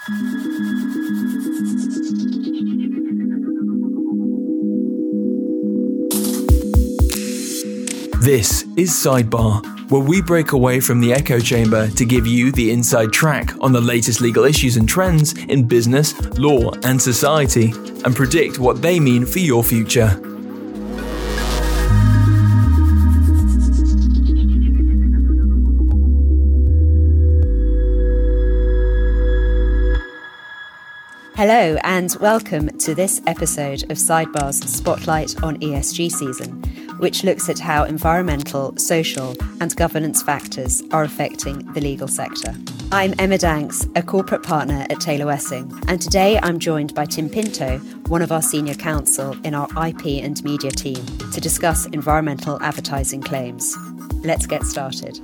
This is Sidebar, where we break away from the echo chamber to give you the inside track on the latest legal issues and trends in business, law, and society, and predict what they mean for your future. Hello, and welcome to this episode of Sidebar's Spotlight on ESG season which looks at how environmental, social, and governance factors are affecting the legal sector. I'm Emma Danks, a corporate partner at Taylor Wessing, and today I'm joined by Tim Pinto, one of our senior counsel in our IP and media team, to discuss environmental advertising claims. Let's get started.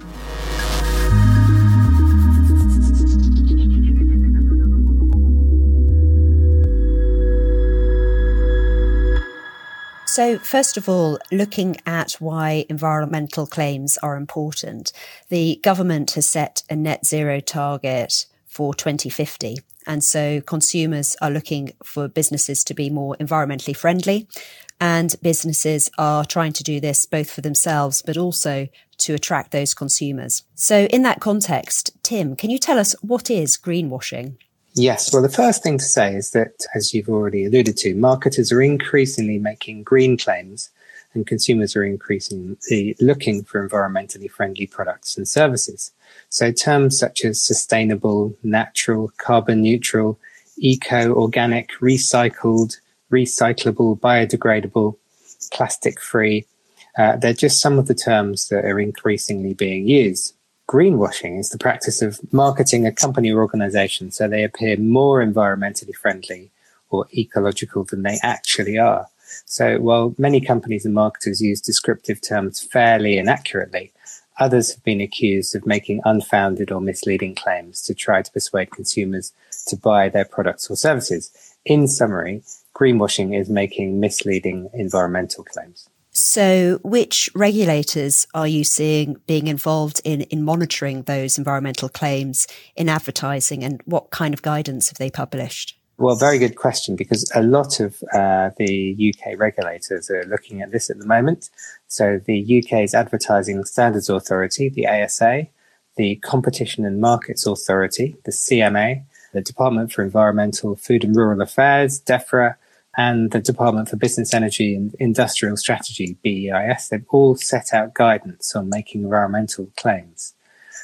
So, first of all, looking at why environmental claims are important, the government has set a net zero target for 2050. And so consumers are looking for businesses to be more environmentally friendly. And businesses are trying to do this both for themselves, but also to attract those consumers. So in that context, Tim, can you tell us what is greenwashing? Yes. Well, the first thing to say is that, as you've already alluded to, marketers are increasingly making green claims and consumers are increasingly looking for environmentally friendly products and services. So terms such as sustainable, natural, carbon neutral, eco, organic, recycled, recyclable, biodegradable, plastic free, uh, they're just some of the terms that are increasingly being used. Greenwashing is the practice of marketing a company or organization so they appear more environmentally friendly or ecological than they actually are. So while many companies and marketers use descriptive terms fairly and accurately, others have been accused of making unfounded or misleading claims to try to persuade consumers to buy their products or services. In summary, greenwashing is making misleading environmental claims. So, which regulators are you seeing being involved in, in monitoring those environmental claims in advertising and what kind of guidance have they published? Well, very good question because a lot of uh, the UK regulators are looking at this at the moment. So, the UK's Advertising Standards Authority, the ASA, the Competition and Markets Authority, the CMA, the Department for Environmental, Food and Rural Affairs, DEFRA, and the Department for Business Energy and Industrial Strategy, BEIS, they've all set out guidance on making environmental claims.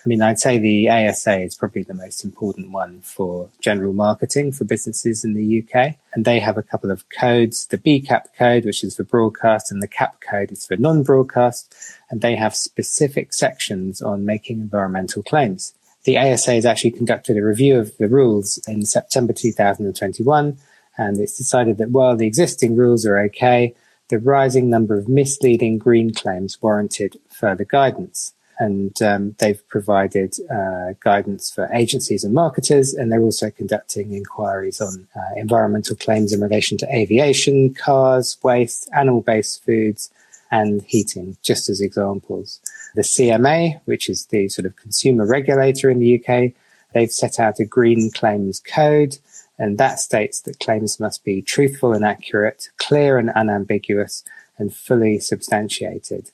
I mean, I'd say the ASA is probably the most important one for general marketing for businesses in the UK. And they have a couple of codes, the BCAP code, which is for broadcast, and the CAP code is for non-broadcast. And they have specific sections on making environmental claims. The ASA has actually conducted a review of the rules in September 2021 and it's decided that while the existing rules are okay, the rising number of misleading green claims warranted further guidance. And um, they've provided uh, guidance for agencies and marketers, and they're also conducting inquiries on uh, environmental claims in relation to aviation, cars, waste, animal-based foods, and heating, just as examples. The CMA, which is the sort of consumer regulator in the UK, they've set out a green claims code and that states that claims must be truthful and accurate, clear and unambiguous, and fully substantiated.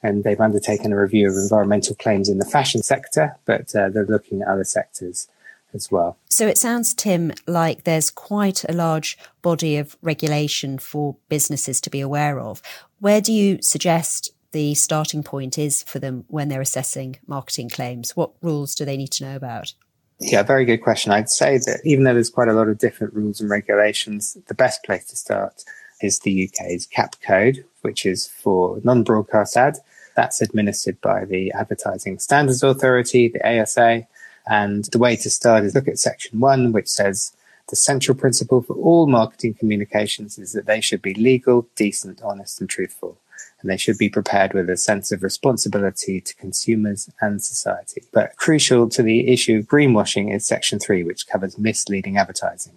And they've undertaken a review of environmental claims in the fashion sector, but uh, they're looking at other sectors as well. So it sounds, Tim, like there's quite a large body of regulation for businesses to be aware of. Where do you suggest the starting point is for them when they're assessing marketing claims? What rules do they need to know about? Yeah, very good question. I'd say that even though there's quite a lot of different rules and regulations, the best place to start is the UK's CAP code, which is for non-broadcast ad. That's administered by the Advertising Standards Authority, the ASA. And the way to start is look at section one, which says the central principle for all marketing communications is that they should be legal, decent, honest, and truthful and they should be prepared with a sense of responsibility to consumers and society. But crucial to the issue of greenwashing is section three, which covers misleading advertising.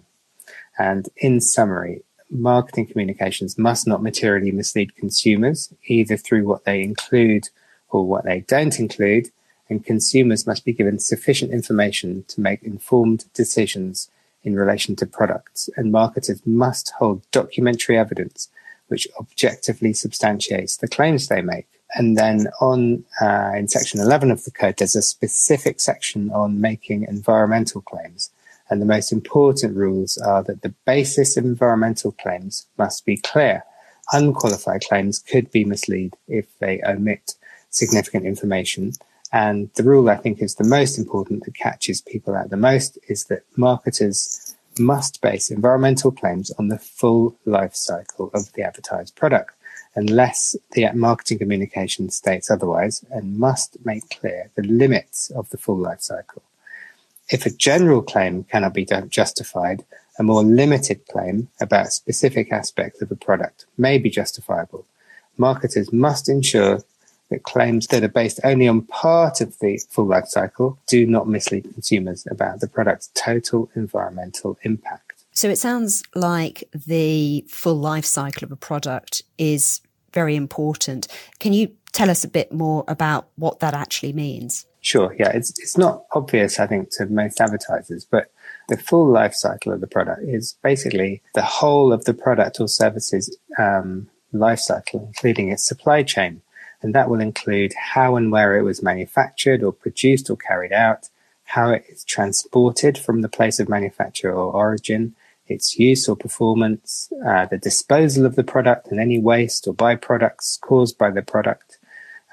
And in summary, marketing communications must not materially mislead consumers, either through what they include or what they don't include, and consumers must be given sufficient information to make informed decisions in relation to products, and marketers must hold documentary evidence which objectively substantiates the claims they make. And then on uh, in section 11 of the code, there's a specific section on making environmental claims. And the most important rules are that the basis of environmental claims must be clear. Unqualified claims could be mislead if they omit significant information. And the rule I think is the most important that catches people out the most is that marketers must base environmental claims on the full life cycle of the advertised product unless the marketing communication states otherwise and must make clear the limits of the full life cycle. If a general claim cannot be justified, a more limited claim about specific aspects of a product may be justifiable. Marketers must ensure that claims that are based only on part of the full life cycle do not mislead consumers about the product's total environmental impact. So it sounds like the full life cycle of a product is very important. Can you tell us a bit more about what that actually means? Sure. Yeah, it's it's not obvious, I think, to most advertisers, but the full life cycle of the product is basically the whole of the product or services um, life cycle, including its supply chain, and that will include how and where it was manufactured or produced or carried out, how it is transported from the place of manufacture or origin, its use or performance, uh, the disposal of the product and any waste or byproducts caused by the product,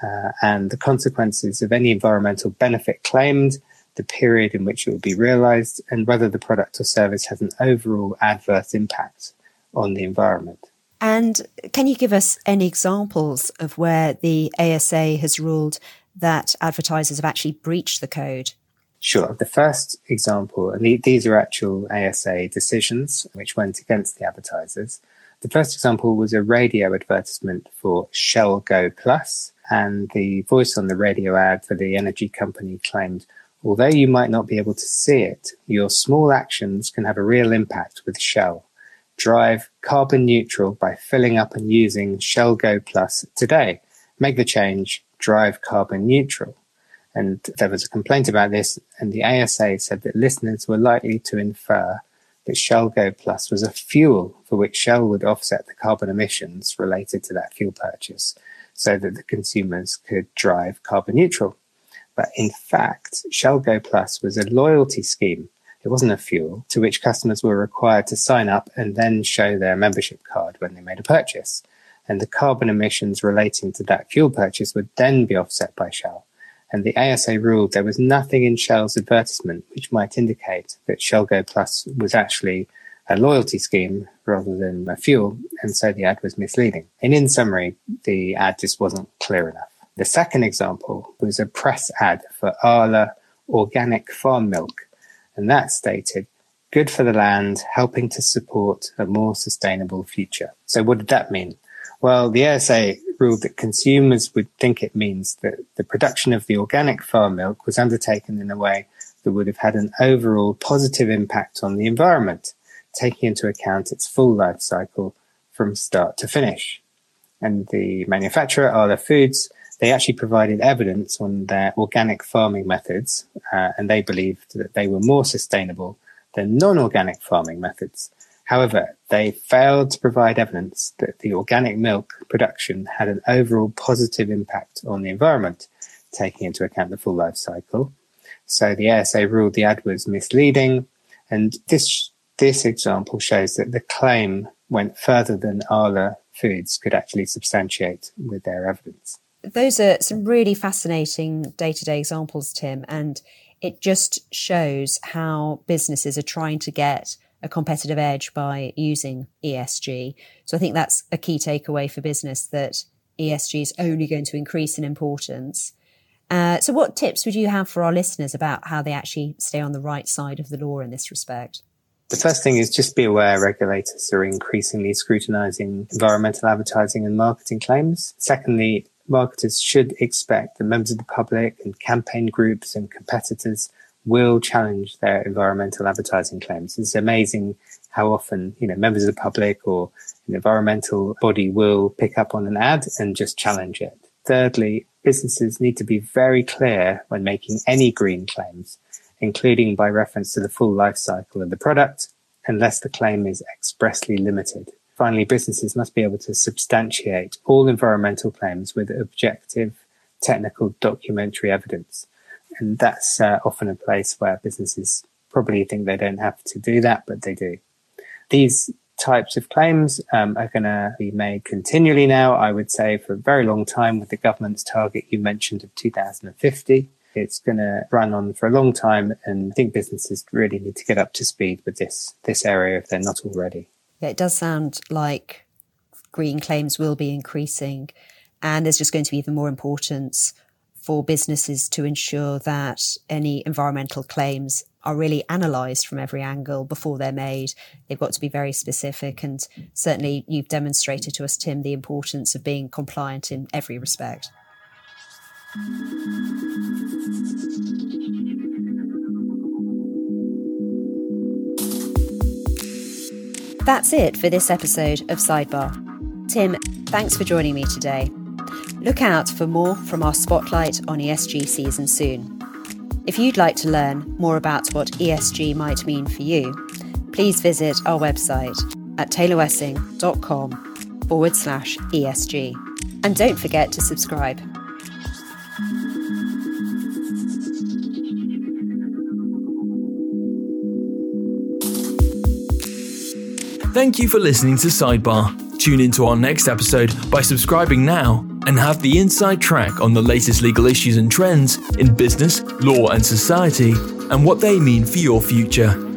uh, and the consequences of any environmental benefit claimed, the period in which it will be realized, and whether the product or service has an overall adverse impact on the environment. And can you give us any examples of where the ASA has ruled that advertisers have actually breached the code? Sure. The first example, and these are actual ASA decisions which went against the advertisers. The first example was a radio advertisement for Shell Go Plus, and the voice on the radio ad for the energy company claimed, although you might not be able to see it, your small actions can have a real impact with Shell. Drive carbon neutral by filling up and using Shell Go Plus today. Make the change, drive carbon neutral. And there was a complaint about this, and the ASA said that listeners were likely to infer that Shell Go Plus was a fuel for which Shell would offset the carbon emissions related to that fuel purchase so that the consumers could drive carbon neutral. But in fact, Shell Go Plus was a loyalty scheme. It wasn't a fuel to which customers were required to sign up and then show their membership card when they made a purchase. And the carbon emissions relating to that fuel purchase would then be offset by Shell and the ASA ruled there was nothing in Shell's advertisement which might indicate that Shell Go Plus was actually a loyalty scheme rather than a fuel, and so the ad was misleading. And in summary, the ad just wasn't clear enough. The second example was a press ad for Arla organic farm milk, and that stated, good for the land, helping to support a more sustainable future. So what did that mean? Well, the ASA ruled that consumers would think it means that the production of the organic farm milk was undertaken in a way that would have had an overall positive impact on the environment, taking into account its full life cycle from start to finish. And the manufacturer, Arla Foods, they actually provided evidence on their organic farming methods, uh, and they believed that they were more sustainable than non-organic farming methods. However, they failed to provide evidence that the organic milk production had an overall positive impact on the environment, taking into account the full life cycle. So the ASA ruled the ad was misleading, and this this example shows that the claim went further than Arla Foods could actually substantiate with their evidence. Those are some really fascinating day to day examples, Tim, and it just shows how businesses are trying to get a competitive edge by using ESG. So I think that's a key takeaway for business that ESG is only going to increase in importance. Uh, so, what tips would you have for our listeners about how they actually stay on the right side of the law in this respect? The first thing is just be aware regulators are increasingly scrutinizing environmental advertising and marketing claims. Secondly, marketers should expect that members of the public and campaign groups and competitors will challenge their environmental advertising claims. It's amazing how often, you know, members of the public or an environmental body will pick up on an ad and just challenge it. Thirdly, businesses need to be very clear when making any green claims. including by reference to the full life cycle of the product, unless the claim is expressly limited. Finally, businesses must be able to substantiate all environmental claims with objective technical documentary evidence. And that's uh, often a place where businesses probably think they don't have to do that, but they do. These types of claims um, are going to be made continually now, I would say, for a very long time with the government's target you mentioned of 2050. It's going to run on for a long time, and I think businesses really need to get up to speed with this this area if they're not already. Yeah, it does sound like green claims will be increasing, and there's just going to be even more importance for businesses to ensure that any environmental claims are really analysed from every angle before they're made. They've got to be very specific, and certainly you've demonstrated to us, Tim, the importance of being compliant in every respect. That's it for this episode of Sidebar. Tim, thanks for joining me today. Look out for more from our Spotlight on ESG season soon. If you'd like to learn more about what ESG might mean for you, please visit our website at taylorwessing.com forward slash ESG. And don't forget to subscribe. Thank you for listening to Sidebar. Tune into our next episode by subscribing now and have the inside track on the latest legal issues and trends in business, law, and society and what they mean for your future.